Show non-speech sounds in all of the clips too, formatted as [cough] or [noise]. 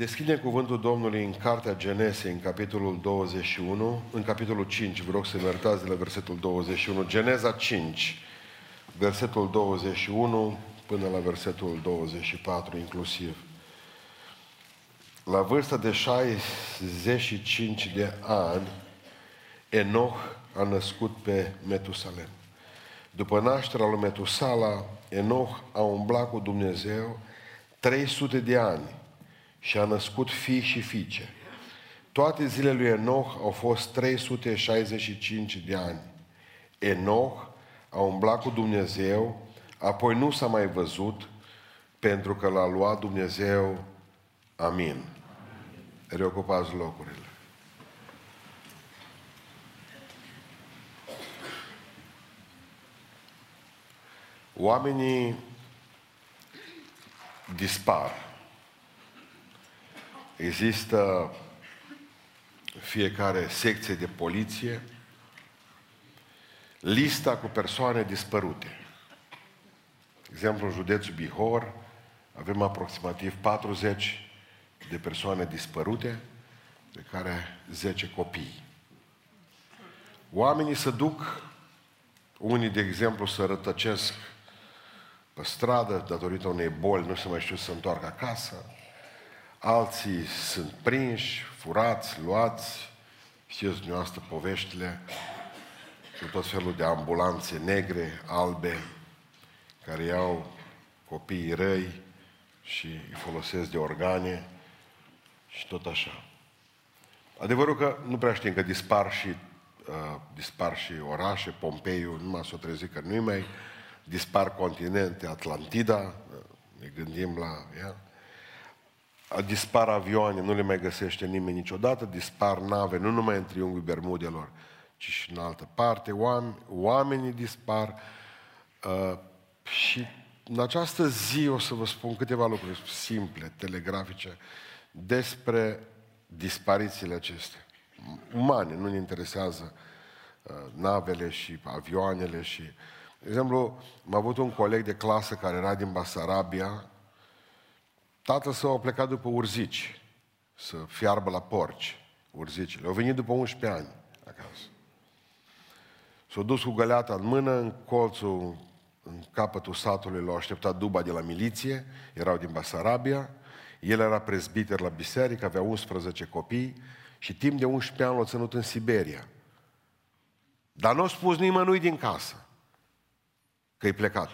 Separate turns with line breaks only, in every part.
Deschide cuvântul Domnului în Cartea Genese, în capitolul 21, în capitolul 5, vă rog să iertați de la versetul 21, Geneza 5, versetul 21 până la versetul 24 inclusiv. La vârsta de 65 de ani, Enoch a născut pe Metusalem. După nașterea lui Metusala, Enoch a umblat cu Dumnezeu 300 de ani și a născut fii și fiice. Toate zilele lui Enoch au fost 365 de ani. Enoch a umblat cu Dumnezeu, apoi nu s-a mai văzut, pentru că l-a luat Dumnezeu. Amin. Reocupați locurile. Oamenii dispar. Există fiecare secție de poliție lista cu persoane dispărute. De exemplu, în județul Bihor avem aproximativ 40 de persoane dispărute, de care 10 copii. Oamenii se duc, unii, de exemplu, să rătăcesc pe stradă datorită unei boli, nu se mai știu să întoarcă acasă, alții sunt prinși, furați, luați, știți dumneavoastră poveștile, cu tot felul de ambulanțe negre, albe, care iau copiii răi și îi folosesc de organe și tot așa. Adevărul că nu prea știm că dispar și, uh, dispar și orașe, Pompeiu, numai s-o trezit că nu mai. Dispar continente, Atlantida, ne gândim la ea, dispar avioane, nu le mai găsește nimeni niciodată, dispar nave, nu numai în triunghiul Bermudelor, ci și în altă parte, oameni, oamenii dispar uh, și în această zi o să vă spun câteva lucruri simple, telegrafice, despre disparițiile acestea. Umane, nu ne interesează uh, navele și avioanele și... De exemplu, am avut un coleg de clasă care era din Basarabia, tatăl său a plecat după urzici, să fiarbă la porci, urzicile. Au venit după 11 ani acasă. S-au dus cu găleata în mână, în colțul, în capătul satului, l-au așteptat duba de la miliție, erau din Basarabia, el era prezbiter la biserică, avea 11 copii și timp de 11 ani l-a ținut în Siberia. Dar nu a spus nimănui din casă că e plecat.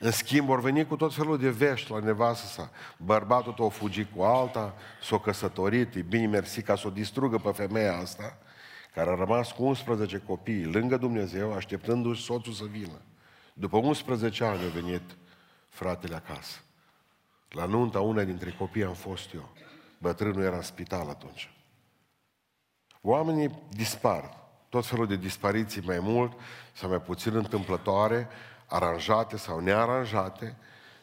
În schimb, vor veni cu tot felul de vești la nevastă sa. Bărbatul tău a fugit cu alta, s-a căsătorit, e bine mersi ca să o distrugă pe femeia asta, care a rămas cu 11 copii lângă Dumnezeu, așteptându-și soțul să vină. După 11 ani a venit fratele acasă. La nunta una dintre copii am fost eu. Bătrânul era în spital atunci. Oamenii dispar. Tot felul de dispariții mai mult sau mai puțin întâmplătoare, aranjate sau nearanjate,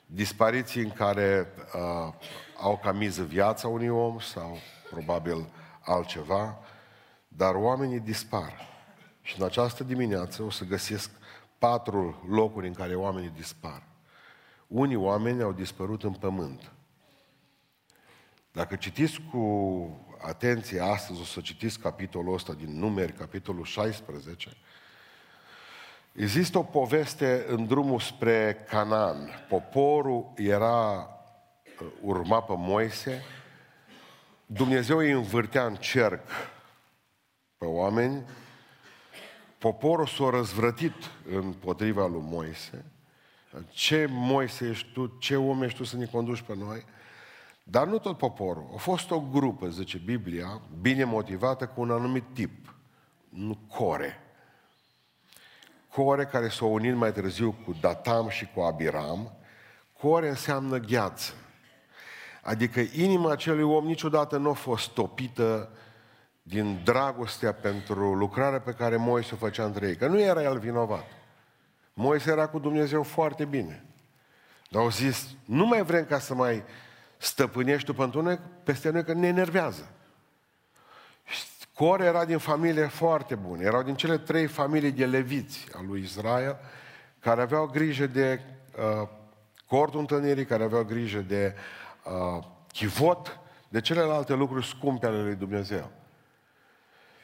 dispariții în care uh, au ca miză viața unui om sau probabil altceva, dar oamenii dispar. Și în această dimineață o să găsesc patru locuri în care oamenii dispar. Unii oameni au dispărut în pământ. Dacă citiți cu atenție astăzi, o să citiți capitolul ăsta din numeri, capitolul 16, există o poveste în drumul spre Canaan. Poporul era uh, urma pe Moise, Dumnezeu îi învârtea în cerc pe oameni, poporul s-a răzvrătit împotriva lui Moise, ce Moise ești tu, ce om ești tu să ne conduci pe noi? Dar nu tot poporul. A fost o grupă, zice Biblia, bine motivată cu un anumit tip. Nu core. Core care s-au unit mai târziu cu Datam și cu Abiram. Core înseamnă gheață. Adică inima acelui om niciodată nu a fost topită din dragostea pentru lucrarea pe care Moise o făcea între ei. Că nu era el vinovat. Moise era cu Dumnezeu foarte bine. Dar au zis, nu mai vrem ca să mai stăpânești tu pentru noi, peste noi, că ne enervează. Core era din familie foarte bună. Erau din cele trei familii de leviți al lui Israel, care aveau grijă de uh, cortul întâlnirii, care aveau grijă de uh, chivot de celelalte lucruri scumpe ale lui Dumnezeu.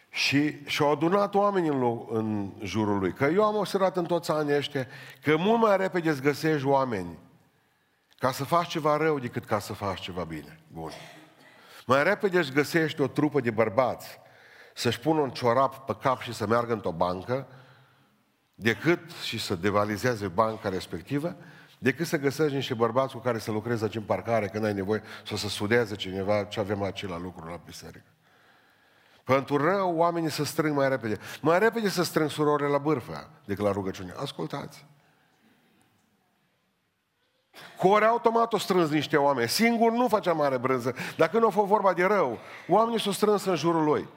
Și și-au adunat oameni în, în jurul lui. Că eu am observat în toți anii ăștia că mult mai repede îți găsești oameni ca să faci ceva rău decât ca să faci ceva bine. Bun. Mai repede îți găsești o trupă de bărbați să-și pună un ciorap pe cap și să meargă într-o bancă, decât și să devalizeze banca respectivă, decât să găsești niște bărbați cu care să lucrezi aici în parcare când ai nevoie sau să sudeze cineva ce avem acela lucru la biserică. Pentru rău, oamenii să strâng mai repede. Mai repede să strâng surorile la bârfă decât la rugăciune. Ascultați. Core automat o strâns niște oameni. Singur nu facea mare brânză. Dacă nu a fost vorba de rău, oamenii s-au strâns în jurul lui.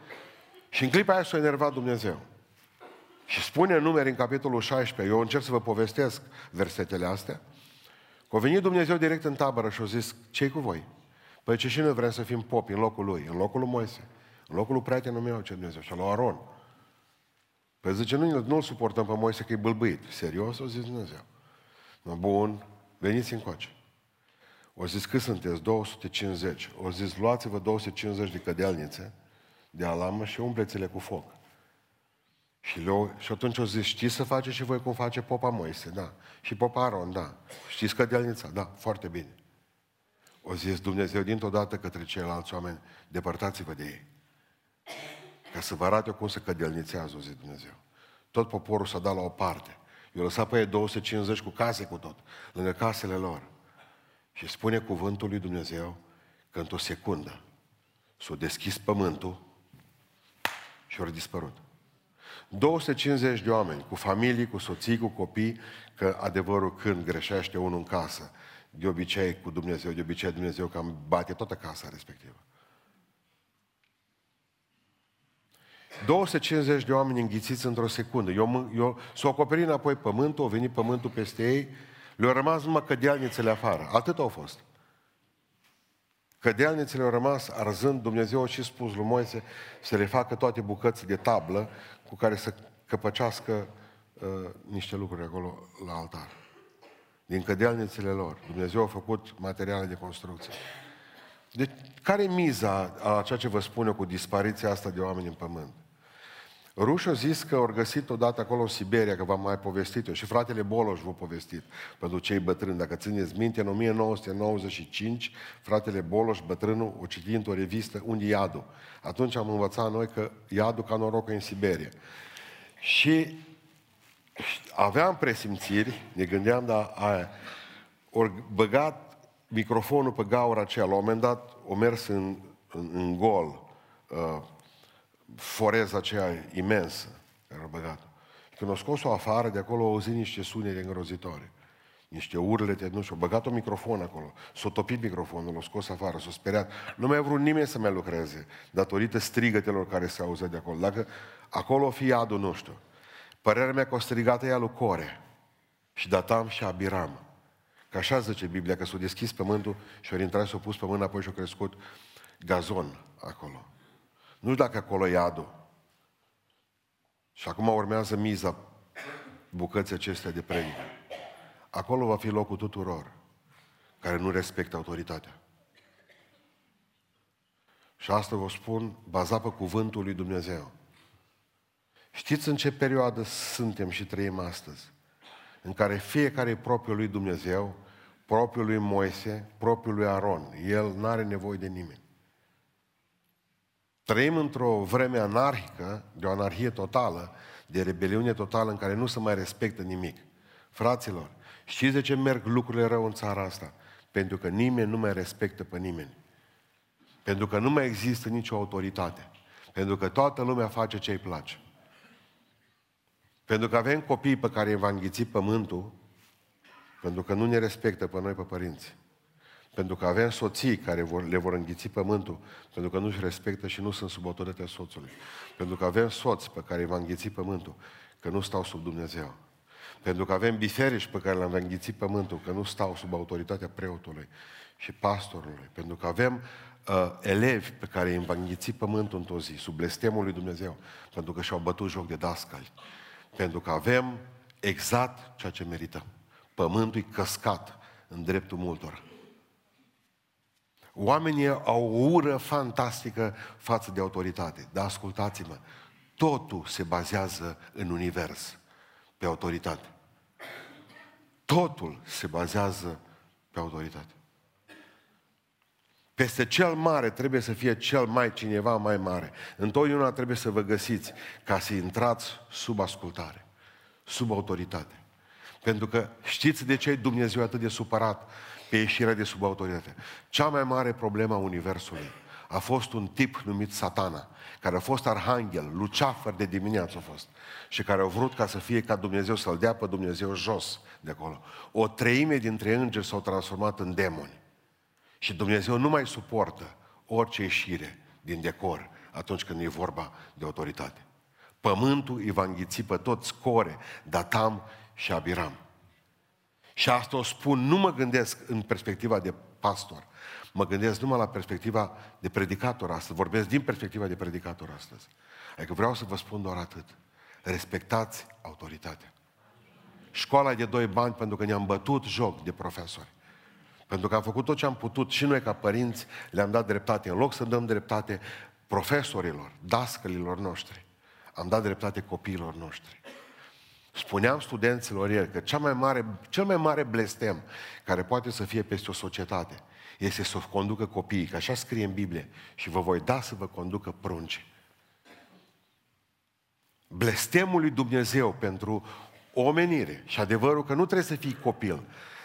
Și în clipa aia s-a enervat Dumnezeu. Și spune în numeri în capitolul 16, eu încerc să vă povestesc versetele astea, că a venit Dumnezeu direct în tabără și a zis, ce cu voi? Păi ce și noi vrem să fim popi în locul lui, în locul lui Moise, în locul lui prietenul meu, ce Dumnezeu, și lui Aron. Păi zice, nu, nu-l suportăm pe Moise că e bâlbâit. Serios? O zis Dumnezeu. Bun, veniți încoace. O zis, cât sunteți? 250. O zis, luați-vă 250 de cădealnițe de alamă și umpleți-le cu foc. Și, le și atunci o zis, știți să faceți și voi cum face popa Moise, da. Și popa Aron, da. Știți cădealnița, da, foarte bine. O zis Dumnezeu dintr-o dată către ceilalți oameni, depărtați-vă de ei. Ca să vă arate cum se cădelnițează, o zis Dumnezeu. Tot poporul s-a dat la o parte. Eu lăsat pe ei 250 cu case cu tot, lângă casele lor. Și spune cuvântul lui Dumnezeu că într-o secundă s-a deschis pământul și au dispărut. 250 de oameni, cu familii, cu soții, cu copii, că adevărul când greșește unul în casă, de obicei cu Dumnezeu, de obicei Dumnezeu cam bate toată casa respectivă. 250 de oameni înghițiți într-o secundă. Eu, eu, s-au acoperit înapoi pământul, a venit pământul peste ei, le-au rămas numai cădealnițele afară. Atât au fost. Cădealnițele au rămas arzând, Dumnezeu a și spus lui Moise să le facă toate bucăți de tablă cu care să căpăcească uh, niște lucruri acolo la altar. Din cădealnițele lor. Dumnezeu a făcut materiale de construcție. Deci, care e miza a ceea ce vă spun eu cu dispariția asta de oameni în pământ? Ruș a zis că au găsit odată acolo în Siberia, că v-am mai povestit eu, și fratele Boloș v-a povestit, pentru cei bătrâni. Dacă țineți minte, în 1995, fratele Boloș, bătrânul, o citit o revistă, Unde iadul? Atunci am învățat noi că iadul ca noroc în Siberia. Și aveam presimțiri, ne gândeam, dar aia, ori băgat microfonul pe gaura aceea, la un moment dat, o mers în, în, în gol, uh, foreza aceea imensă care a băgat Și când o scos-o afară, de acolo au auzit niște sunete îngrozitoare. Niște urlete, nu știu, băgat un microfon acolo, s-a topit microfonul, l-a scos afară, s-a speriat. Nu mai a vrut nimeni să mai lucreze, datorită strigătelor care se auză de acolo. Dacă acolo o fi iadul, nu știu. Părerea mea că o strigat ea lui Core și Datam și Abiram. Că așa zice Biblia, că s-a deschis pământul și au intrat, s-a pus pământ, apoi și-a crescut gazon acolo. Nu știu dacă acolo e adul. Și acum urmează miza bucății acestea de predică. Acolo va fi locul tuturor care nu respectă autoritatea. Și asta vă spun bazat pe cuvântul lui Dumnezeu. Știți în ce perioadă suntem și trăim astăzi? În care fiecare e propriul lui Dumnezeu, propriul lui Moise, propriul lui Aron. El nu are nevoie de nimeni. Trăim într-o vreme anarhică, de o anarhie totală, de rebeliune totală în care nu se mai respectă nimic. Fraților, știți de ce merg lucrurile rău în țara asta? Pentru că nimeni nu mai respectă pe nimeni. Pentru că nu mai există nicio autoritate. Pentru că toată lumea face ce îi place. Pentru că avem copii pe care îi va înghiți pământul, pentru că nu ne respectă pe noi, pe părinți. Pentru că avem soții care vor, le vor înghiți pământul, pentru că nu-și respectă și nu sunt sub autoritatea soțului. Pentru că avem soți pe care îi va înghiți pământul, că nu stau sub Dumnezeu. Pentru că avem biserici pe care le-am înghiți pământul, că nu stau sub autoritatea preotului și pastorului. Pentru că avem uh, elevi pe care îi va înghiți pământul într-o zi, sub blestemul lui Dumnezeu, pentru că și-au bătut joc de dascali. Pentru că avem exact ceea ce merităm. Pământul e căscat în dreptul multor. Oamenii au o ură fantastică față de autoritate. Dar ascultați-mă, totul se bazează în univers pe autoritate. Totul se bazează pe autoritate. Peste cel mare trebuie să fie cel mai cineva mai mare. Întotdeauna trebuie să vă găsiți ca să intrați sub ascultare, sub autoritate. Pentru că știți de ce Dumnezeu e atât de supărat pe ieșirea de sub autoritate? Cea mai mare problemă a Universului a fost un tip numit Satana, care a fost arhanghel, luceafăr de dimineață a fost, și care a vrut ca să fie ca Dumnezeu, să-l dea pe Dumnezeu jos de acolo. O treime dintre îngeri s-au transformat în demoni. Și Dumnezeu nu mai suportă orice ieșire din decor atunci când e vorba de autoritate. Pământul îi va înghiți pe toți Core, Datam și Abiram. Și asta o spun, nu mă gândesc în perspectiva de pastor, mă gândesc numai la perspectiva de predicator astăzi, vorbesc din perspectiva de predicator astăzi. Adică vreau să vă spun doar atât. Respectați autoritatea. Școala e de doi bani pentru că ne-am bătut joc de profesori. Pentru că am făcut tot ce am putut și noi ca părinți le-am dat dreptate. În loc să dăm dreptate profesorilor, dascălilor noștri, am dat dreptate copiilor noștri. Spuneam studenților ieri că cea mai mare, cel mai mare blestem care poate să fie peste o societate este să conducă copiii, că așa scrie în Biblie, și vă voi da să vă conducă prunci. Blestemul lui Dumnezeu pentru omenire și adevărul că nu trebuie să fii copil,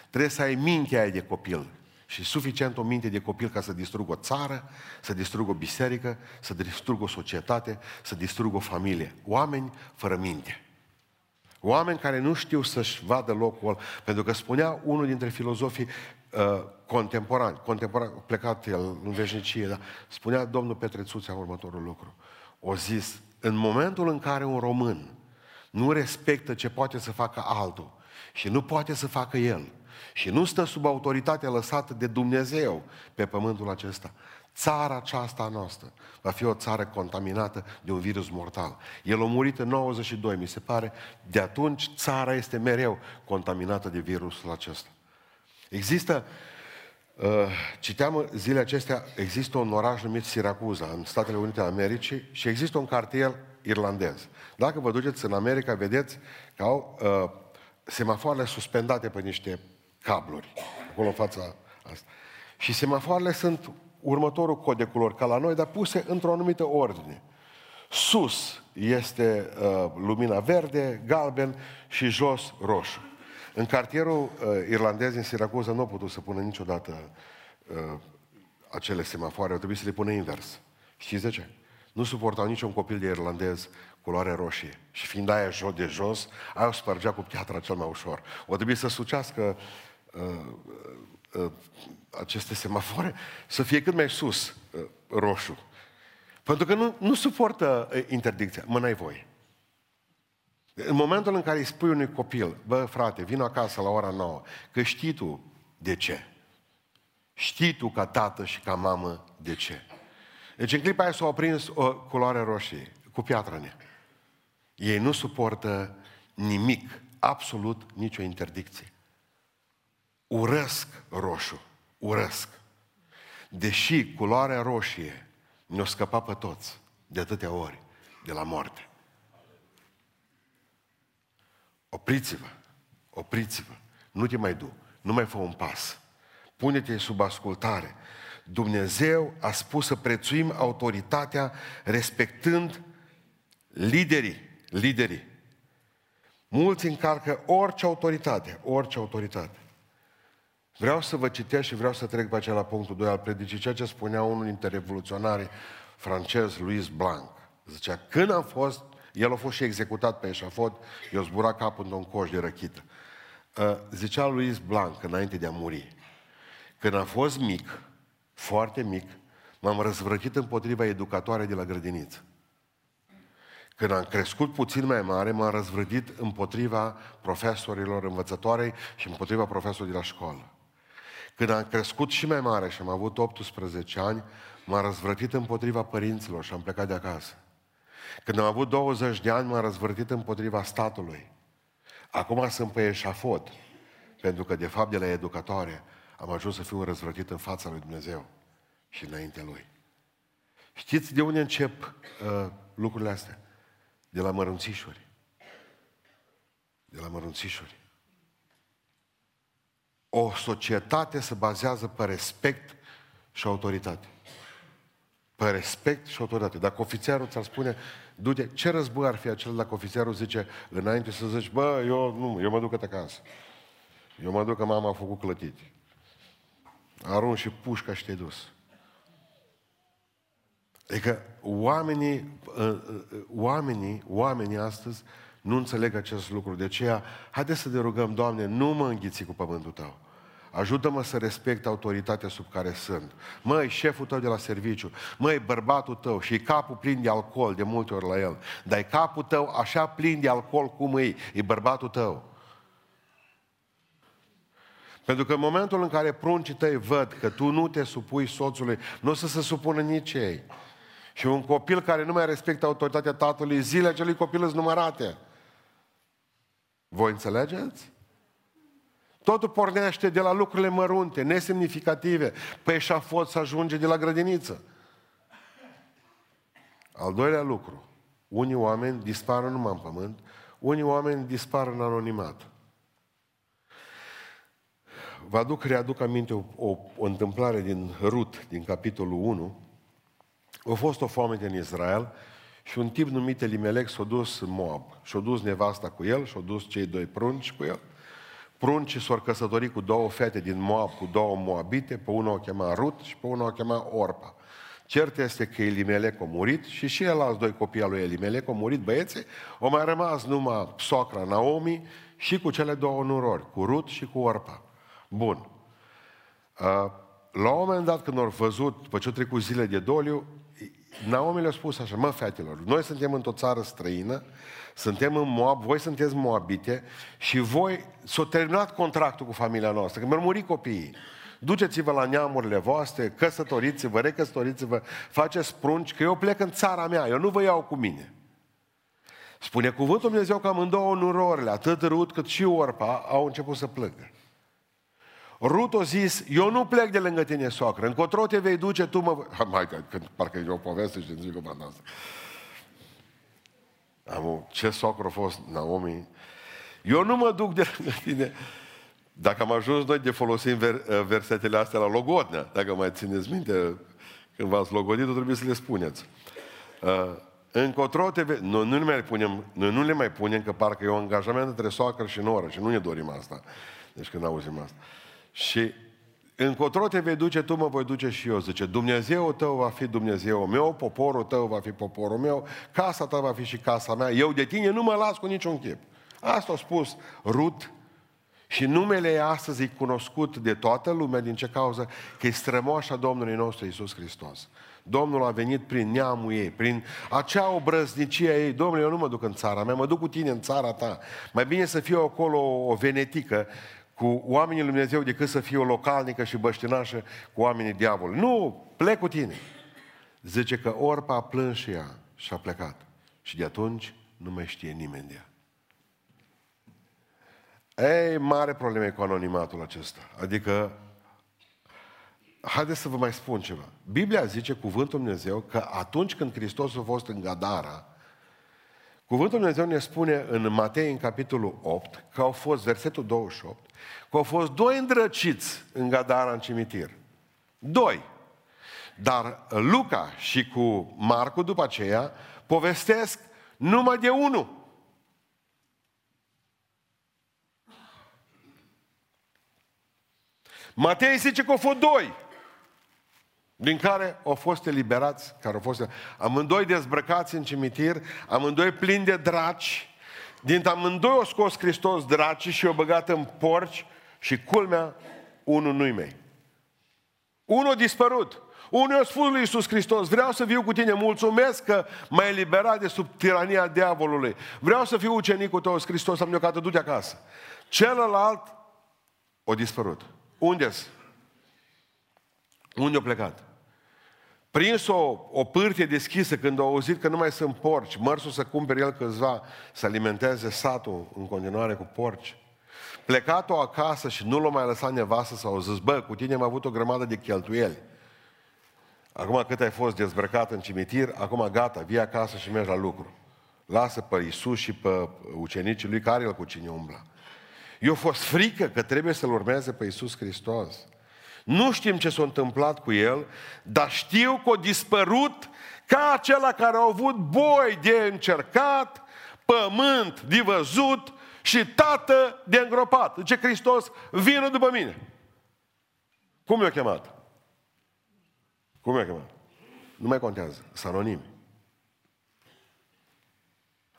trebuie să ai mintea aia de copil. Și suficient o minte de copil ca să distrugă o țară, să distrugă o biserică, să distrugă o societate, să distrugă o familie. Oameni fără minte. Oameni care nu știu să-și vadă locul, pentru că spunea unul dintre filozofii uh, contemporani, contemporan, plecat el în veșnicie, dar spunea domnul Petrețuțea următorul lucru. O zis, în momentul în care un român nu respectă ce poate să facă altul și nu poate să facă el și nu stă sub autoritatea lăsată de Dumnezeu pe pământul acesta, țara aceasta noastră va fi o țară contaminată de un virus mortal. El a murit în 92, mi se pare, de atunci țara este mereu contaminată de virusul acesta. Există, uh, citeam zilele acestea, există un oraș numit Siracuza în Statele Unite ale Americii și există un cartier irlandez. Dacă vă duceți în America, vedeți că au uh, semafoarele suspendate pe niște cabluri, acolo în fața asta. Și semafoarele sunt următorul cod de culori ca la noi, dar puse într-o anumită ordine. Sus este uh, lumina verde, galben și jos roșu. În cartierul uh, irlandez în Siracuza nu au putut să pună niciodată uh, acele semafoare, au trebuit să le pună invers. Știți de ce? Nu suportau niciun copil de irlandez culoare roșie. Și fiind aia jos de jos, aia o spărgea cu piatra cel mai ușor. O trebuie să sucească uh, uh, aceste semafoare să fie cât mai sus uh, roșu. Pentru că nu, nu suportă uh, interdicția. Mă, n-ai voie. În momentul în care îi spui unui copil, bă, frate, vin acasă la ora 9, că știi tu de ce. Știi tu ca tată și ca mamă de ce. Deci în clipa aia s-a oprins o culoare roșie, cu piatră nea. Ei nu suportă nimic, absolut nicio interdicție. Urăsc roșu, urăsc. Deși culoarea roșie ne-o scăpa pe toți de atâtea ori de la moarte. Opriți-vă, opriți-vă, nu te mai du, nu mai fă un pas. Pune-te sub ascultare. Dumnezeu a spus să prețuim autoritatea respectând liderii liderii. Mulți încarcă orice autoritate, orice autoritate. Vreau să vă citesc și vreau să trec pe acela la punctul 2 al predicii, ceea ce spunea unul dintre revoluționarii francez, Louis Blanc. Zicea, când am fost, el a fost și executat pe eșafod, i-a zburat capul într-un coș de răchită. Uh, zicea Louis Blanc, înainte de a muri, când am fost mic, foarte mic, m-am răzvrătit împotriva educatoare de la grădiniță. Când am crescut puțin mai mare, m-am răzvrădit împotriva profesorilor învățătoarei și împotriva profesorilor de la școală. Când am crescut și mai mare și am avut 18 ani, m-am răzvrătit împotriva părinților și am plecat de acasă. Când am avut 20 de ani, m-am răzvrătit împotriva statului. Acum sunt pe eșafod, pentru că, de fapt, de la educatoare am ajuns să fiu răzvrătit în fața lui Dumnezeu. și înaintea Lui. Știți de unde încep uh, lucrurile astea? De la mărunțișuri. De la mărunțișuri. O societate se bazează pe respect și autoritate. Pe respect și autoritate. Dacă ofițerul ți-ar spune, du-te, ce război ar fi acela dacă ofițerul zice înainte să zici, bă, eu nu, eu mă duc acasă. Eu mă duc că mama a făcut clătiti. Arunci și pușca și te-ai dus. Adică oamenii, ă, ă, oamenii, oamenii astăzi nu înțeleg acest lucru. De aceea, haideți să ne rugăm, Doamne, nu mă înghiți cu pământul Tău. Ajută-mă să respect autoritatea sub care sunt. Măi, șeful tău de la serviciu, măi, bărbatul tău și capul plin de alcool de multe ori la el, dar e capul tău așa plin de alcool cum e, e bărbatul tău. Pentru că în momentul în care pruncii tăi văd că tu nu te supui soțului, nu o să se supună nici ei. Și un copil care nu mai respectă autoritatea tatălui, zile acelui copil îți numărate. Voi înțelegeți? Totul pornește de la lucrurile mărunte, nesemnificative. Pe eșafot să ajunge de la grădiniță. Al doilea lucru. Unii oameni dispar numai în pământ, unii oameni dispar în anonimat. Vă aduc, readuc aminte o, o, o întâmplare din Rut, din capitolul 1. A fost o foame în Israel și un tip numit Elimelec s-a dus în Moab. Și-a dus nevasta cu el, și-a dus cei doi prunci cu el. Pruncii s-au căsătorit cu două fete din Moab, cu două moabite, pe una o chema Rut și pe una o chema Orpa. Cert este că Elimelec a murit și și el alți doi copii al lui Elimelec au murit băieții, au mai rămas numai socra Naomi și cu cele două nurori, cu Rut și cu Orpa. Bun. La un moment dat, când au văzut, după ce au trecut zile de doliu, Naomi le-a spus așa, mă, fetelor, noi suntem într-o țară străină, suntem în Moab, voi sunteți moabite și voi s-a terminat contractul cu familia noastră, că mi-au murit copiii. Duceți-vă la neamurile voastre, căsătoriți-vă, recăsătoriți-vă, faceți prunci, că eu plec în țara mea, eu nu vă iau cu mine. Spune cuvântul Dumnezeu că amândouă nurorile, atât Rut cât și Orpa, au început să plângă. Rut a zis, eu nu plec de lângă tine, soacră, încotro te vei duce, tu mă... Hai, că parcă e o poveste și zic o asta. Am, ce socră a fost Naomi? Eu nu mă duc de lângă tine. Dacă am ajuns noi de folosim ver, versetele astea la logodnea, dacă mai țineți minte, când v-ați logodit, trebuie să le spuneți. Uh, încotro te vei... Noi nu le mai punem, noi nu le mai punem, că parcă e un angajament între soacră și noră și nu ne dorim asta. Deci când auzim asta. Și încotro te vei duce, tu mă voi duce și eu. Zice, Dumnezeul tău va fi Dumnezeul meu, poporul tău va fi poporul meu, casa ta va fi și casa mea. Eu de tine nu mă las cu niciun chip. Asta a spus Rut și numele ei astăzi e cunoscut de toată lumea din ce cauză? Că e strămoașa Domnului nostru Isus Hristos. Domnul a venit prin neamul ei, prin acea obrăznicie ei. Domnule, eu nu mă duc în țara mea, mă duc cu tine în țara ta. Mai bine să fiu acolo o venetică cu oamenii Lui Dumnezeu decât să fie o localnică și băștinașă cu oamenii diavolului. Nu, plec cu tine. Zice că Orpa a plâns și ea și a plecat. Și de atunci nu mai știe nimeni de ea. Ei, mare probleme cu anonimatul acesta. Adică, haideți să vă mai spun ceva. Biblia zice, cuvântul Dumnezeu, că atunci când Hristos a fost în Gadara, Cuvântul Dumnezeu ne spune în Matei, în capitolul 8, că au fost, versetul 28, că au fost doi îndrăciți în Gadara, în cimitir. Doi. Dar Luca și cu Marcu, după aceea, povestesc numai de unul. Matei zice că au fost doi din care au fost eliberați, care au fost amândoi dezbrăcați în cimitir, amândoi plini de draci, din amândoi au scos Hristos draci și au băgat în porci și culmea, unul nu-i mei. Unul a dispărut. Unul a spus lui Iisus Hristos, vreau să viu cu tine, mulțumesc că m-ai eliberat de sub tirania diavolului. Vreau să fiu ucenicul tău, Hristos, am neocată, du-te acasă. Celălalt a dispărut. Unde-s? Unde a plecat? Prins o, o pârtie deschisă când au auzit că nu mai sunt porci, mărsul să cumpere el câțiva să alimenteze satul în continuare cu porci. Plecat-o acasă și nu l-a mai lăsat nevastă sau zis, bă, cu tine am avut o grămadă de cheltuieli. Acum cât ai fost dezbrăcat în cimitir, acum gata, vii acasă și mergi la lucru. Lasă pe Isus și pe ucenicii lui care el cu cine umbla. Eu fost frică că trebuie să-L urmeze pe Isus Hristos. Nu știm ce s-a întâmplat cu el, dar știu că a dispărut ca acela care a avut boi de încercat, pământ de văzut și tată de îngropat. Zice Hristos, vină după mine. Cum i-a chemat? Cum i-a chemat? Nu mai contează, sunt anonim.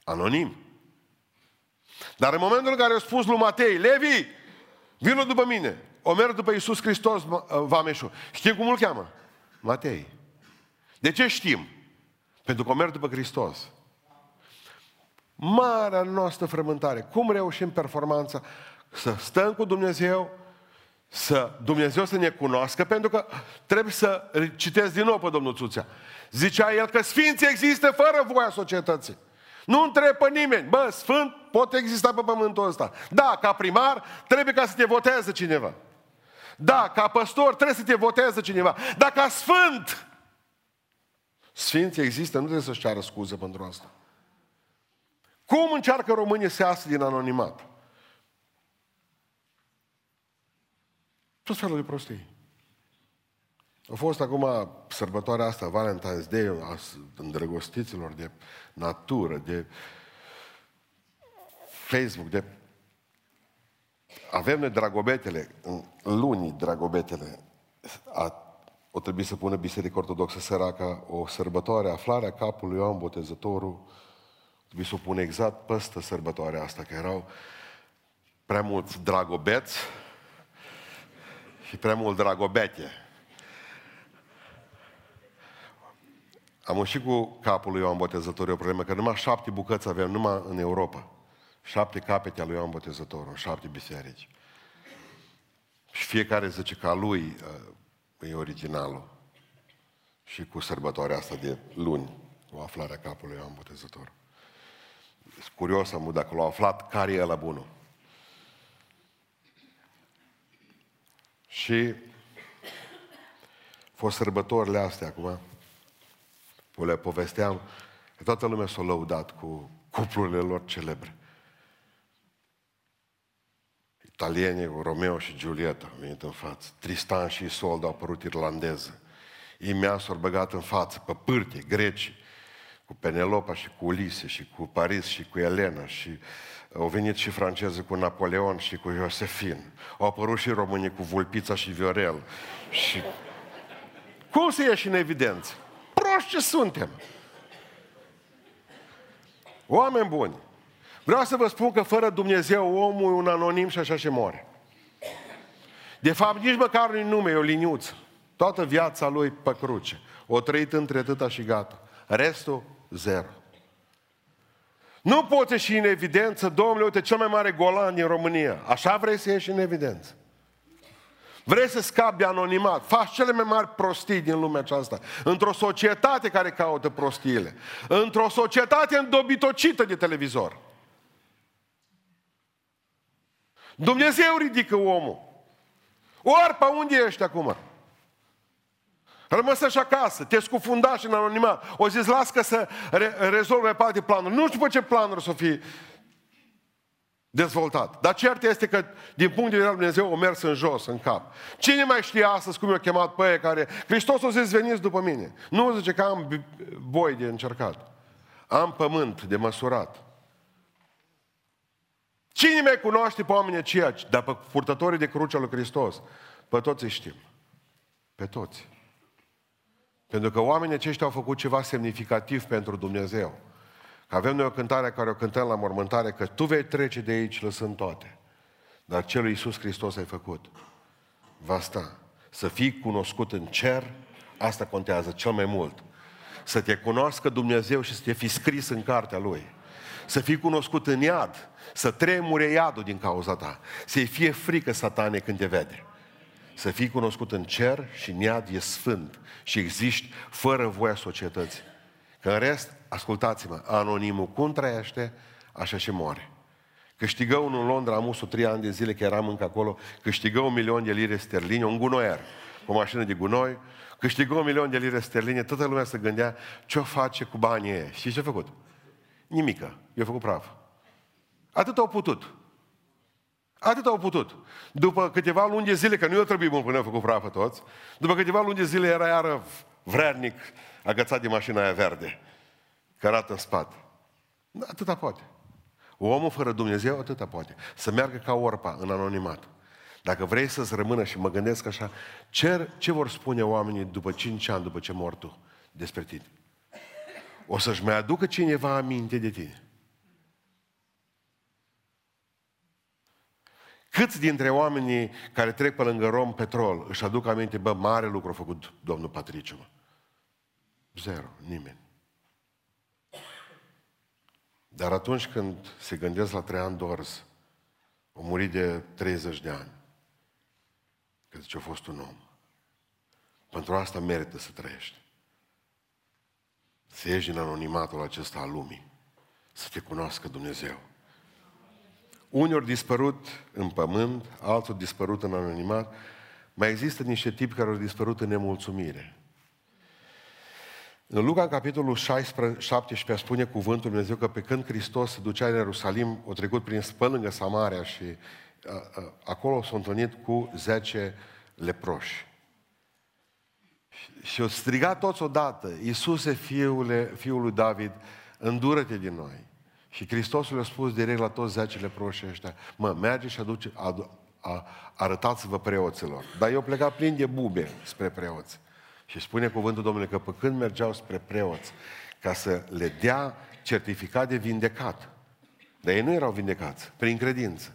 Anonim. Dar în momentul în care a spus lui Matei, Levi, vină după mine. O merg după Iisus Hristos, vameșul. Știm cum îl cheamă? Matei. De ce știm? Pentru că o merg după Hristos. Marea noastră frământare. Cum reușim performanța? Să stăm cu Dumnezeu, să Dumnezeu să ne cunoască, pentru că trebuie să citesc din nou pe domnul Țuțea. Zicea el că sfinții există fără voia societății. Nu întreb pe nimeni. Bă, sfânt pot exista pe pământul ăsta. Da, ca primar trebuie ca să te voteze cineva. Da, ca păstor trebuie să te voteze cineva. Dar ca sfânt, sfinții există, nu trebuie să-și ceară scuze pentru asta. Cum încearcă românii să iasă din anonimat? Tot felul de prostii. A fost acum sărbătoarea asta, Valentine's Day, a îndrăgostiților de natură, de Facebook, de... Avem noi dragobetele, în luni dragobetele, a, o trebuie să pună Biserica Ortodoxă Săraca o sărbătoare, aflarea capului Ioan Botezătorul, trebuie să o pune exact peste sărbătoarea asta, că erau prea mulți dragobeți și prea mult dragobete. Am ieșit cu capul lui Ioan Botezătorul o problemă, că numai șapte bucăți avem numai în Europa. Șapte capete al lui Ioan Botezătorul, șapte biserici. Și fiecare zice că a lui uh, e originalul. Și cu sărbătoarea asta de luni, o aflare a capului Ioan Botezător. Sunt curios am dacă l-au aflat care e la bunul. Și fost sărbătorile astea acum, o le povesteam, că toată lumea s-a lăudat cu cuplurile lor celebre. Italienii cu Romeo și Giulietta au venit în față. Tristan și Isolde au apărut irlandeză. Ei mi s-au băgat în față, pe pârtie, greci, cu Penelopa și cu Ulise și cu Paris și cu Elena și au venit și francezii cu Napoleon și cu Josefin. Au apărut și românii cu Vulpița și Viorel. Și... Cum să ieși în evidență? proști ce suntem. Oameni buni, vreau să vă spun că fără Dumnezeu omul e un anonim și așa și moare. De fapt, nici măcar nu-i nume, e o liniuță. Toată viața lui pe cruce. O trăit între atâta și gata. Restul, zero. Nu poți ieși în evidență, domnule, uite, cel mai mare golan din România. Așa vrei să ieși în evidență. Vrei să scapi de anonimat, faci cele mai mari prostii din lumea aceasta. Într-o societate care caută prostiile. Într-o societate îndobitocită de televizor. Dumnezeu ridică omul. Ori pe unde ești acum? Rămăsă și acasă, te scufunda și în anonimat. O zis, las că să re- rezolve pe alte planuri. Nu știu pe ce planuri să fie dezvoltat. Dar cert este că, din punct de vedere al Dumnezeu, o mers în jos, în cap. Cine mai știe astăzi cum i-a chemat pe ei care... Hristos o zis, veniți după mine. Nu zice că am boi de încercat. Am pământ de măsurat. Cine mai cunoaște pe oamenii aceia, dar pe purtătorii de cruce al lui Hristos? Pe toți îi știm. Pe toți. Pentru că oamenii aceștia au făcut ceva semnificativ pentru Dumnezeu. Că avem noi o cântare care o cântăm la mormântare, că tu vei trece de aici lăsând toate. Dar ce lui Iisus Hristos ai făcut? Va sta. Să fii cunoscut în cer, asta contează cel mai mult. Să te cunoască Dumnezeu și să te fi scris în cartea Lui. Să fii cunoscut în iad, să tremure iadul din cauza ta. Să-i fie frică satane când te vede. Să fii cunoscut în cer și în iad e sfânt și existi fără voia societății. Că în rest, ascultați-mă, anonimul cum trăiește, așa și moare. Câștigă unul în Londra, am usul trei ani de zile că eram încă acolo, câștigă un milion de lire sterline, un gunoier. o mașină de gunoi, câștigă un milion de lire sterline, toată lumea se gândea ce o face cu banii ei. Și ce a făcut? Nimică. I-a făcut praf. Atât au putut. Atât au putut. După câteva luni de zile, că nu i-a trebuit mult până au făcut prafă toți, după câteva luni de zile era iară vrednic agățat de mașina aia verde, cărat în spate. Atâta poate. Omul fără Dumnezeu atâta poate. Să meargă ca orpa în anonimat. Dacă vrei să-ți rămână și mă gândesc așa, ce, ce vor spune oamenii după 5 ani, după ce mor tu, despre tine? O să-și mai aducă cineva aminte de tine. Câți dintre oamenii care trec pe lângă Rom Petrol își aduc aminte, bă, mare lucru a făcut domnul Patriciu, Zero, nimeni. Dar atunci când se gândesc la Traian Dors, a murit de 30 de ani, că zice, a fost un om. Pentru asta merită să trăiești. Să ieși din anonimatul acesta al lumii. Să te cunoască Dumnezeu. Unii au dispărut în pământ, alții au dispărut în anonimat. Mai există niște tipi care au dispărut în nemulțumire. În Luca, în capitolul 16, 17, spune cuvântul Dumnezeu că pe când Hristos se ducea în Ierusalim, o trecut prin pe lângă Samaria și a, a, acolo s-a întâlnit cu 10 leproși. Și, și au strigat toți odată, Iisuse, fiule, fiul lui David, îndură-te din noi. Și Hristos le-a spus direct la toți 10 leproși ăștia, mă, merge și aduce, adu, a, arătați-vă preoților. Dar eu pleca plin de bube spre preoți. Și spune cuvântul Domnului că pe când mergeau spre preoți, ca să le dea certificat de vindecat, dar ei nu erau vindecați, prin credință.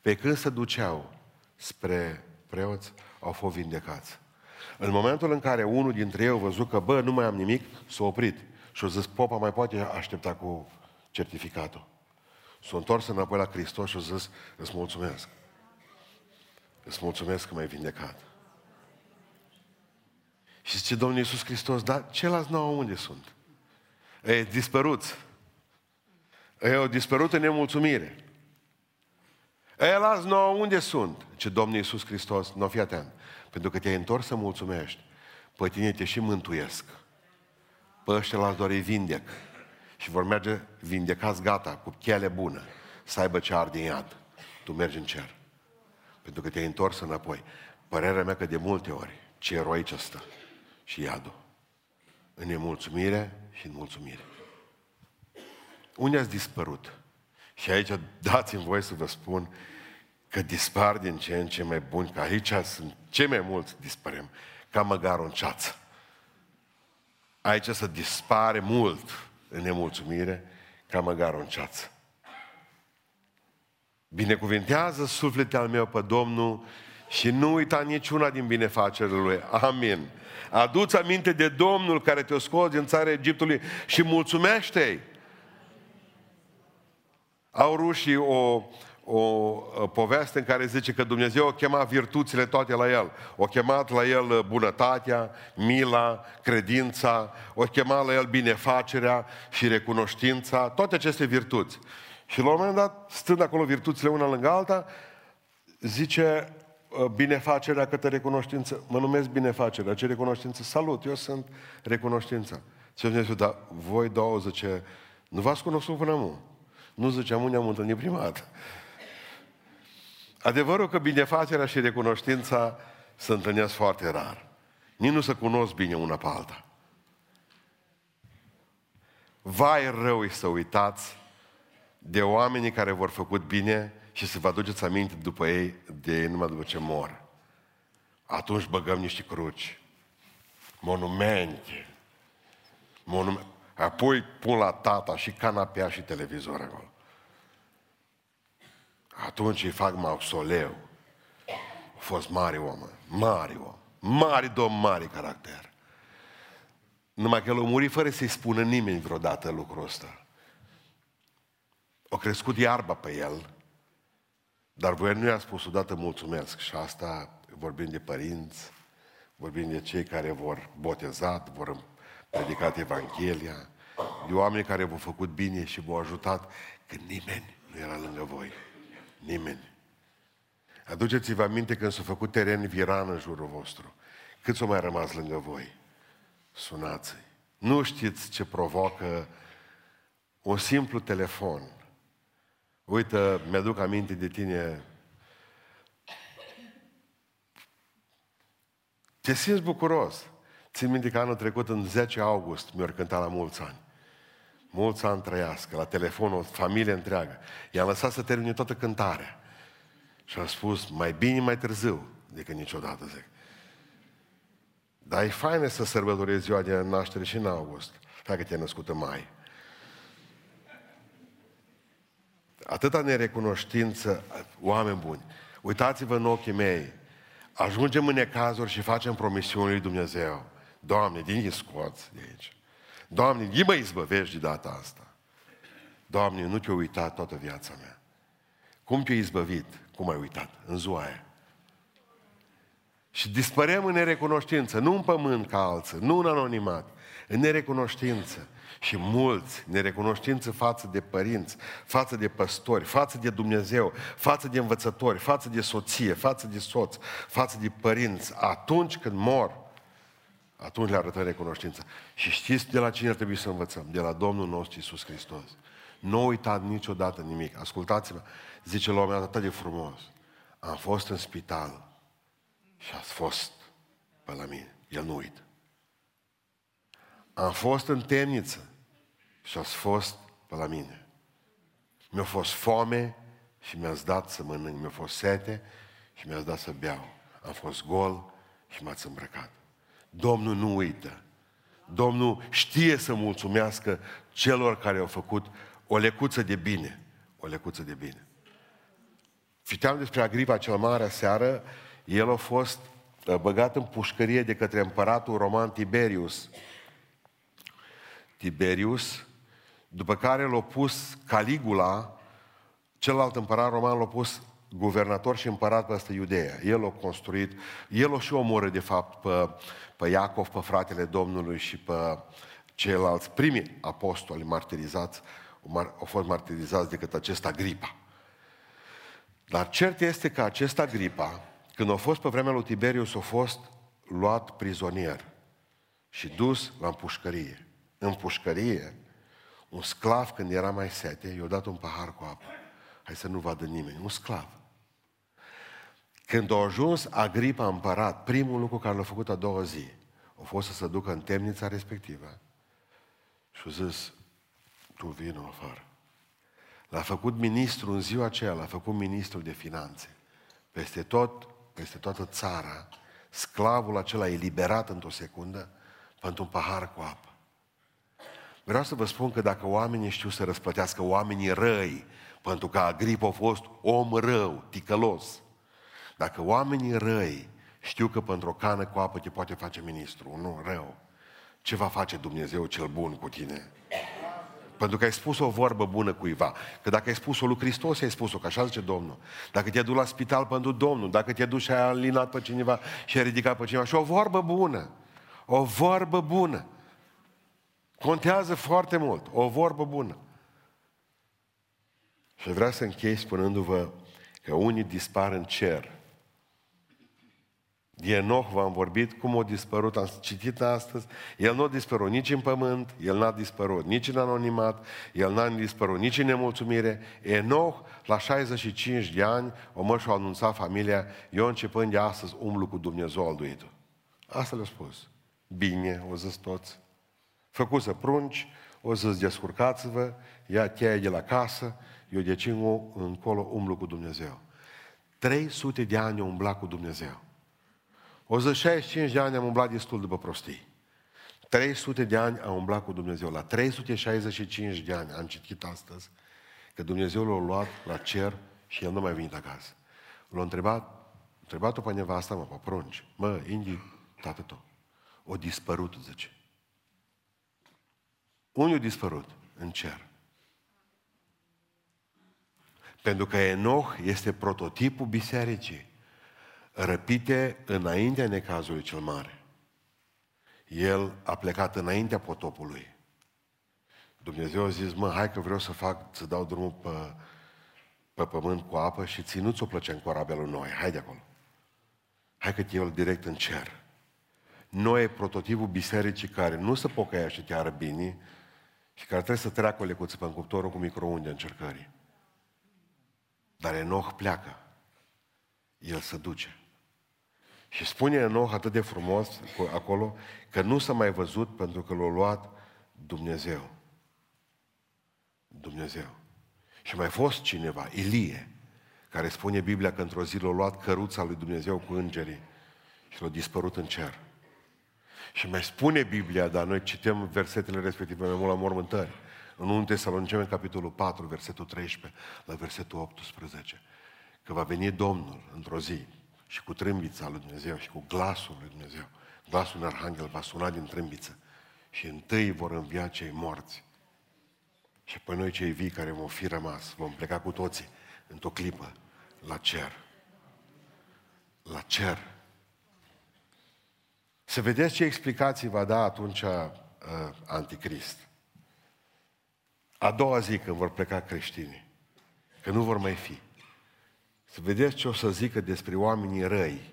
Pe când se duceau spre preoți, au fost vindecați. În momentul în care unul dintre ei a văzut că, bă, nu mai am nimic, s-a oprit. Și a zis, popa mai poate aștepta cu certificatul. S-a întors înapoi la Hristos și a zis, îți mulțumesc. Îți mulțumesc că m-ai vindecat. Și zice Domnul Iisus Hristos, dar ceilalți nouă unde sunt? Ei, dispăruți. Ei au dispărut în nemulțumire. Ei, las nouă unde sunt? Ce Domnul Iisus Hristos, nu fi atent. Pentru că te-ai întors să mulțumești. Pe tine te și mântuiesc. Pe ăștia doar îi vindec. Și vor merge vindecați gata, cu chele bună, să aibă ce arde în iad. Tu mergi în cer. Pentru că te-ai întors înapoi. Părerea mea că de multe ori, ce eroici ăsta și iadul. În nemulțumire și în mulțumire. Unde ați dispărut? Și aici dați-mi voie să vă spun că dispar din ce în ce mai buni, că aici sunt cei mai mulți dispărem, ca măgarul în ceață. Aici să dispare mult în nemulțumire, ca măgarul în ceață. Binecuvintează sufletul al meu pe Domnul și nu uita niciuna din binefacerile Lui. Amin. Aduți aminte de Domnul care te-a scos din țara Egiptului și mulțumește-i. Au rușii o, o poveste în care zice că Dumnezeu o chema virtuțile toate la el. O chemat la el bunătatea, mila, credința, o chema la el binefacerea și recunoștința, toate aceste virtuți. Și la un moment dat, stând acolo virtuțile una lângă alta, zice, Uh, binefacerea către recunoștință. Mă numesc binefacerea, ce recunoștință? Salut, eu sunt recunoștința. Ce Dumnezeu, dar voi două, zice, nu v-ați cunoscut până acum. Nu ziceam, unde am întâlnit prima dată. Adevărul că binefacerea și recunoștința se întâlnesc foarte rar. Nici nu se cunosc bine una pe alta. Vai rău să uitați de oamenii care vor făcut bine și să vă aduceți aminte după ei, de ei numai după ce mor. Atunci băgăm niște cruci, monumente, monumente. Apoi pun la tata și canapea și televizor acolo. Atunci îi fac mausoleu. A fost mare om, mare om, mare domn, mare caracter. Numai că el a murit fără să-i spună nimeni vreodată lucrul ăsta. O crescut iarba pe el, dar voi nu i-a spus odată mulțumesc și asta vorbim de părinți, vorbim de cei care vor botezat, vor predicat Evanghelia, de oameni care v-au făcut bine și v-au ajutat când nimeni nu era lângă voi. Nimeni. Aduceți-vă aminte când s-a făcut teren viran în jurul vostru. Câți au mai rămas lângă voi? Sunați-i. Nu știți ce provoacă un simplu telefon. Uite, mi-aduc aminte de tine. Te simți bucuros. Țin minte că anul trecut, în 10 august, mi-au cântat la mulți ani. Mulți ani trăiască, la telefon, o familie întreagă. I-am lăsat să termine toată cântarea. Și am spus, mai bine mai târziu decât niciodată, zic. Dar e faină să sărbătorezi ziua de naștere și în august, dacă te-ai născut în mai. Atâta nerecunoștință, oameni buni. Uitați-vă în ochii mei. Ajungem în necazuri și facem promisiuni lui Dumnezeu. Doamne, din scoți de aici. Doamne, din mă izbăvești de data asta. Doamne, nu te-ai uitat toată viața mea. Cum te-ai izbăvit? Cum ai uitat? În ziua aia. Și dispărem în nerecunoștință, nu în pământ ca alții, nu în anonimat, în nerecunoștință. Și mulți nerecunoștință față de părinți, față de păstori, față de Dumnezeu, față de învățători, față de soție, față de soț, față de părinți, atunci când mor, atunci le arătăm recunoștință. Și știți de la cine ar trebui să învățăm? De la Domnul nostru Isus Hristos. Nu uitați niciodată nimic. Ascultați-mă, zice la un atât de frumos. Am fost în spital și ați fost pe la mine. El nu uită. Am fost în temniță și ați fost pe la mine. Mi-a fost foame și mi-ați dat să mănânc. Mi-a fost sete și mi-ați dat să beau. Am fost gol și m-ați îmbrăcat. Domnul nu uită. Domnul știe să mulțumească celor care au făcut o lecuță de bine. O lecuță de bine. Citeam despre Agripa cel Mare seară, el a fost uh, băgat în pușcărie de către împăratul roman Tiberius. Tiberius, după care l-a pus Caligula, celălalt împărat roman l-a pus guvernator și împărat peste Iudeea. El a construit, el a și omoră de fapt pe, pe Iacov, pe fratele Domnului și pe ceilalți primii apostoli martirizați, au fost martirizați decât acest Agripa. Dar cert este că acest Agripa, când a fost pe vremea lui Tiberius, a fost luat prizonier și dus la împușcărie. În pușcărie, un sclav, când era mai sete, i-a dat un pahar cu apă. Hai să nu vadă nimeni. Un sclav. Când a ajuns Agripa împărat, primul lucru care l-a făcut a doua zi, a fost să se ducă în temnița respectivă și a zis, tu vină afară. L-a făcut ministru în ziua aceea, l-a făcut ministru de finanțe. Peste tot, peste toată țara, sclavul acela e liberat într-o secundă pentru un pahar cu apă. Vreau să vă spun că dacă oamenii știu să răsplătească oamenii răi, pentru că Agrip a fost om rău, ticălos, dacă oamenii răi știu că pentru o cană cu apă te poate face ministru, nu rău, ce va face Dumnezeu cel bun cu tine? Pentru că ai spus o vorbă bună cuiva. Că dacă ai spus-o lui Hristos, ai spus-o, că așa zice Domnul. Dacă te-ai dus la spital pentru Domnul, dacă te-ai dus și ai alinat pe cineva și ai ridicat pe cineva. Și o vorbă bună. O vorbă bună. Contează foarte mult. O vorbă bună. Și vreau să închei spunându-vă că unii dispar în cer de Enoch v-am vorbit, cum a dispărut, am citit astăzi, el nu a dispărut nici în pământ, el n-a dispărut nici în anonimat, el n-a dispărut nici în nemulțumire. Enoch, la 65 de ani, o mă și-a anunțat familia, eu începând de astăzi umblu cu Dumnezeu al duitul. Asta le-a spus. Bine, o zis toți. Făcusă prunci, o zis descurcați-vă, ia cheia de la casă, eu de încolo umblu cu Dumnezeu. 300 de ani umbla cu Dumnezeu. 165 de ani am umblat destul după prostii. 300 de ani am umblat cu Dumnezeu. La 365 de ani am citit astăzi că Dumnezeu l-a luat la cer și el nu mai venit acasă. L-a întrebat, întrebat-o pe nevasta, mă, pe prunci. Mă, Indi, tată tău, o dispărut, zice. Unde a dispărut? În cer. Pentru că Enoch este prototipul bisericii răpite înaintea necazului cel mare. El a plecat înaintea potopului. Dumnezeu a zis, mă, hai că vreau să fac, să dau drumul pe, pe pământ cu apă și ținuți-o plăcea în corabelul noi. Hai de acolo. Hai că te iau direct în cer. Noi, prototipul bisericii care nu se pocăiește chiar bine și care trebuie să treacă o lecuță pe cuptorul cu microunde încercării. Dar Enoch pleacă. El se duce. Și spune Enoch atât de frumos acolo că nu s-a mai văzut pentru că l-a luat Dumnezeu. Dumnezeu. Și mai fost cineva, Ilie, care spune Biblia că într-o zi l-a luat căruța lui Dumnezeu cu îngerii și l-a dispărut în cer. Și mai spune Biblia, dar noi citem versetele respective mai mult la mormântări. În 1 Tesaloniceni, capitolul 4, versetul 13, la versetul 18, că va veni Domnul într-o zi și cu trâmbița lui Dumnezeu și cu glasul lui Dumnezeu. Glasul unui arhanghel va suna din trâmbiță și întâi vor învia cei morți. Și pe noi cei vii care vom fi rămas, vom pleca cu toții într-o clipă la cer. La cer. Să vedeți ce explicații va da atunci uh, Anticrist. A doua zi când vor pleca creștinii, că nu vor mai fi. Să vedeți ce o să zică despre oamenii răi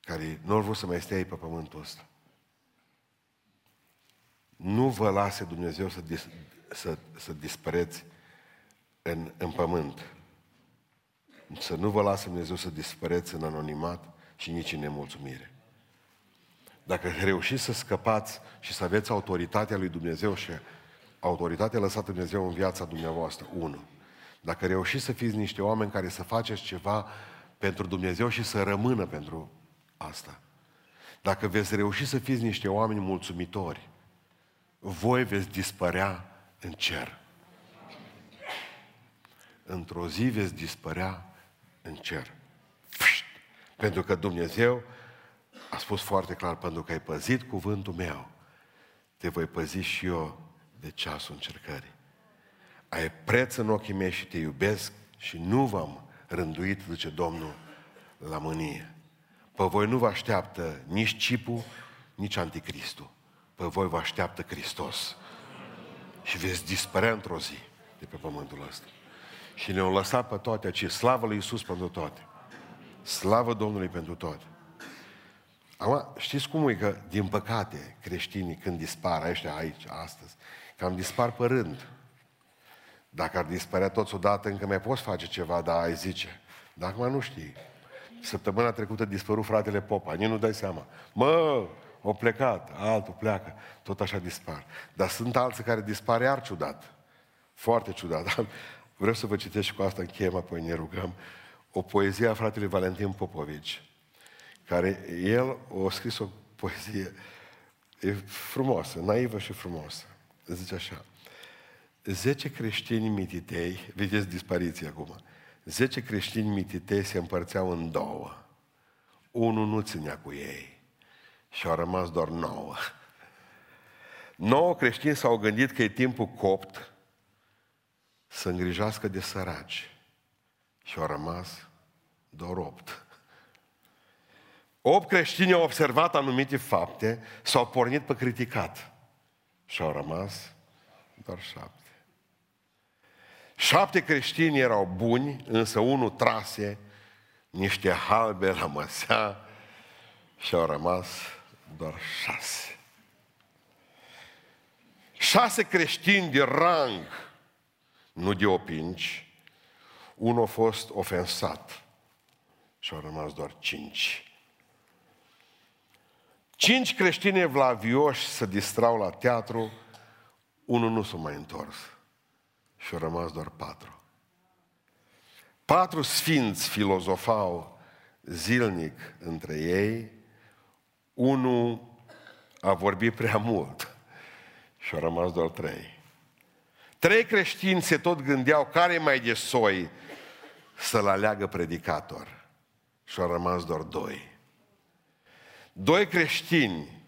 care nu vor să mai stea pe pământul ăsta. Nu vă lase Dumnezeu să, dis, să, să dispăreți în, în pământ. Să nu vă lasă Dumnezeu să dispăreți în anonimat și nici în nemulțumire. Dacă reușiți să scăpați și să aveți autoritatea lui Dumnezeu și autoritatea lăsată Dumnezeu în viața dumneavoastră, unu. Dacă reușiți să fiți niște oameni care să faceți ceva pentru Dumnezeu și să rămână pentru asta. Dacă veți reuși să fiți niște oameni mulțumitori, voi veți dispărea în cer. Într-o zi veți dispărea în cer. Pșt! Pentru că Dumnezeu a spus foarte clar, pentru că ai păzit cuvântul meu, te voi păzi și eu de ceasul încercării. Ai preț în ochii mei și te iubesc și nu v-am rânduit, zice Domnul, la mânie. Pe voi nu vă așteaptă nici cipul, nici anticristul. Pe voi vă așteaptă Hristos. Și veți dispărea într-o zi de pe pământul ăsta. Și ne-au lăsat pe toate aici. Slavă lui Iisus pentru toate. Slavă Domnului pentru toate. Acum, știți cum e că, din păcate, creștinii când dispar ăștia aici, astăzi, cam dispar pe rând. Dacă ar dispărea toți odată, încă mai poți face ceva, dar ai zice. Dar acum nu știi. Săptămâna trecută dispărut fratele Popa, nici nu dai seama. Mă, o plecat, altul pleacă, tot așa dispar. Dar sunt alții care dispar iar ciudat. Foarte ciudat. Vreau să vă citesc și cu asta încheiem, apoi ne rugăm. O poezie a fratele Valentin Popovici, care el a scris o poezie e frumoasă, naivă și frumoasă. Zice așa. Zece creștini mititei, vedeți dispariția acum, zece creștini mititei se împărțeau în două. Unul nu ținea cu ei și au rămas doar nouă. Nouă creștini s-au gândit că e timpul copt să îngrijească de săraci și au rămas doar opt. Opt creștini au observat anumite fapte, s-au pornit pe criticat și au rămas doar șapte. Șapte creștini erau buni, însă unul trase niște halbe la măsea și au rămas doar șase. Șase creștini de rang, nu de opinci, unul a fost ofensat și au rămas doar cinci. Cinci creștini evlavioși se distrau la teatru, unul nu s-a mai întors și au rămas doar patru. Patru sfinți filozofau zilnic între ei, unul a vorbit prea mult [laughs] și au rămas doar trei. Trei creștini se tot gândeau care mai de soi să-l aleagă predicator și au rămas doar doi. Doi creștini,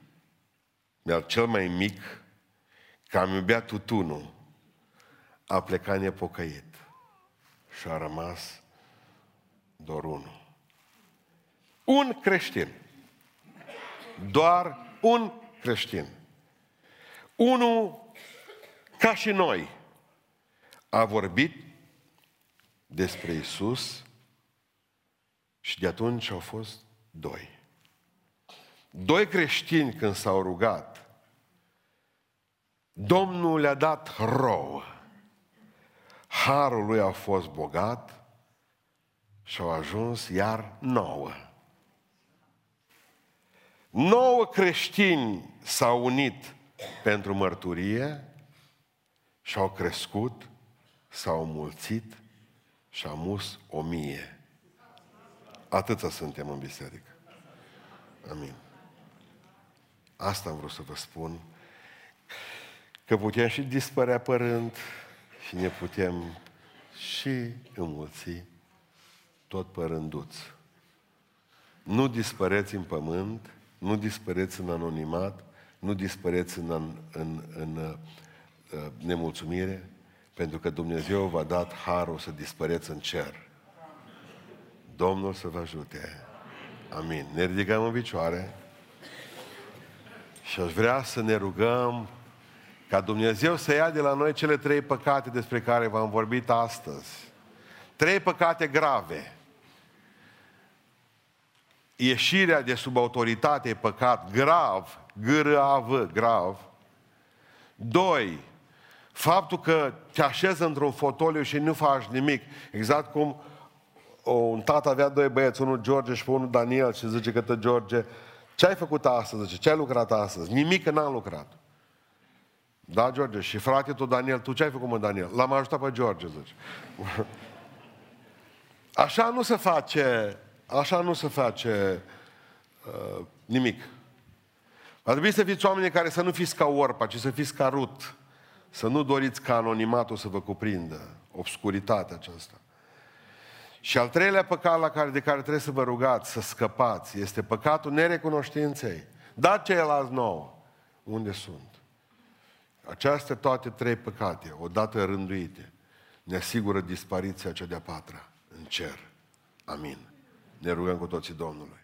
iar cel mai mic, cam iubea tutunul, a plecat nepocăit și a rămas doar unul. Un creștin. Doar un creștin. Unul, ca și noi, a vorbit despre Isus și de atunci au fost doi. Doi creștini când s-au rugat, Domnul le-a dat rouă. Harul lui a fost bogat și au ajuns iar nouă. Nouă creștini s-au unit pentru mărturie și au crescut, s-au mulțit și au mus o mie. Atâția suntem în biserică. Amin. Asta am vrut să vă spun. Că putem și dispărea părând și ne putem și înmulți tot părânduț. Nu dispăreți în pământ, nu dispăreți în anonimat, nu dispăreți în, în, în, în uh, nemulțumire, pentru că Dumnezeu v-a dat harul să dispăreți în cer. Domnul să vă ajute. Amin. Ne ridicăm în picioare și aș vrea să ne rugăm ca Dumnezeu să ia de la noi cele trei păcate despre care v-am vorbit astăzi. Trei păcate grave. Ieșirea de sub autoritate e păcat grav, g grav. Doi, faptul că te așezi într-un fotoliu și nu faci nimic. Exact cum un tată avea doi băieți, unul George și unul Daniel și zice că George, ce ai făcut astăzi? Zice, ce ai lucrat astăzi? Nimic că n-am lucrat. Da, George? Și frate tu, Daniel, tu ce ai făcut, mă, Daniel? L-am ajutat pe George, zice. [laughs] Așa nu se face, așa nu se face uh, nimic. Va trebui să fiți oameni care să nu fiți ca orpa, ci să fiți ca rut. Să nu doriți ca anonimatul să vă cuprindă, obscuritatea aceasta. Și al treilea păcat la care, de care trebuie să vă rugați, să scăpați, este păcatul nerecunoștinței. Da ceilalți nouă. Unde sunt? Aceste toate trei păcate, odată rânduite, ne asigură dispariția cea de-a patra în cer. Amin. Ne rugăm cu toții Domnului.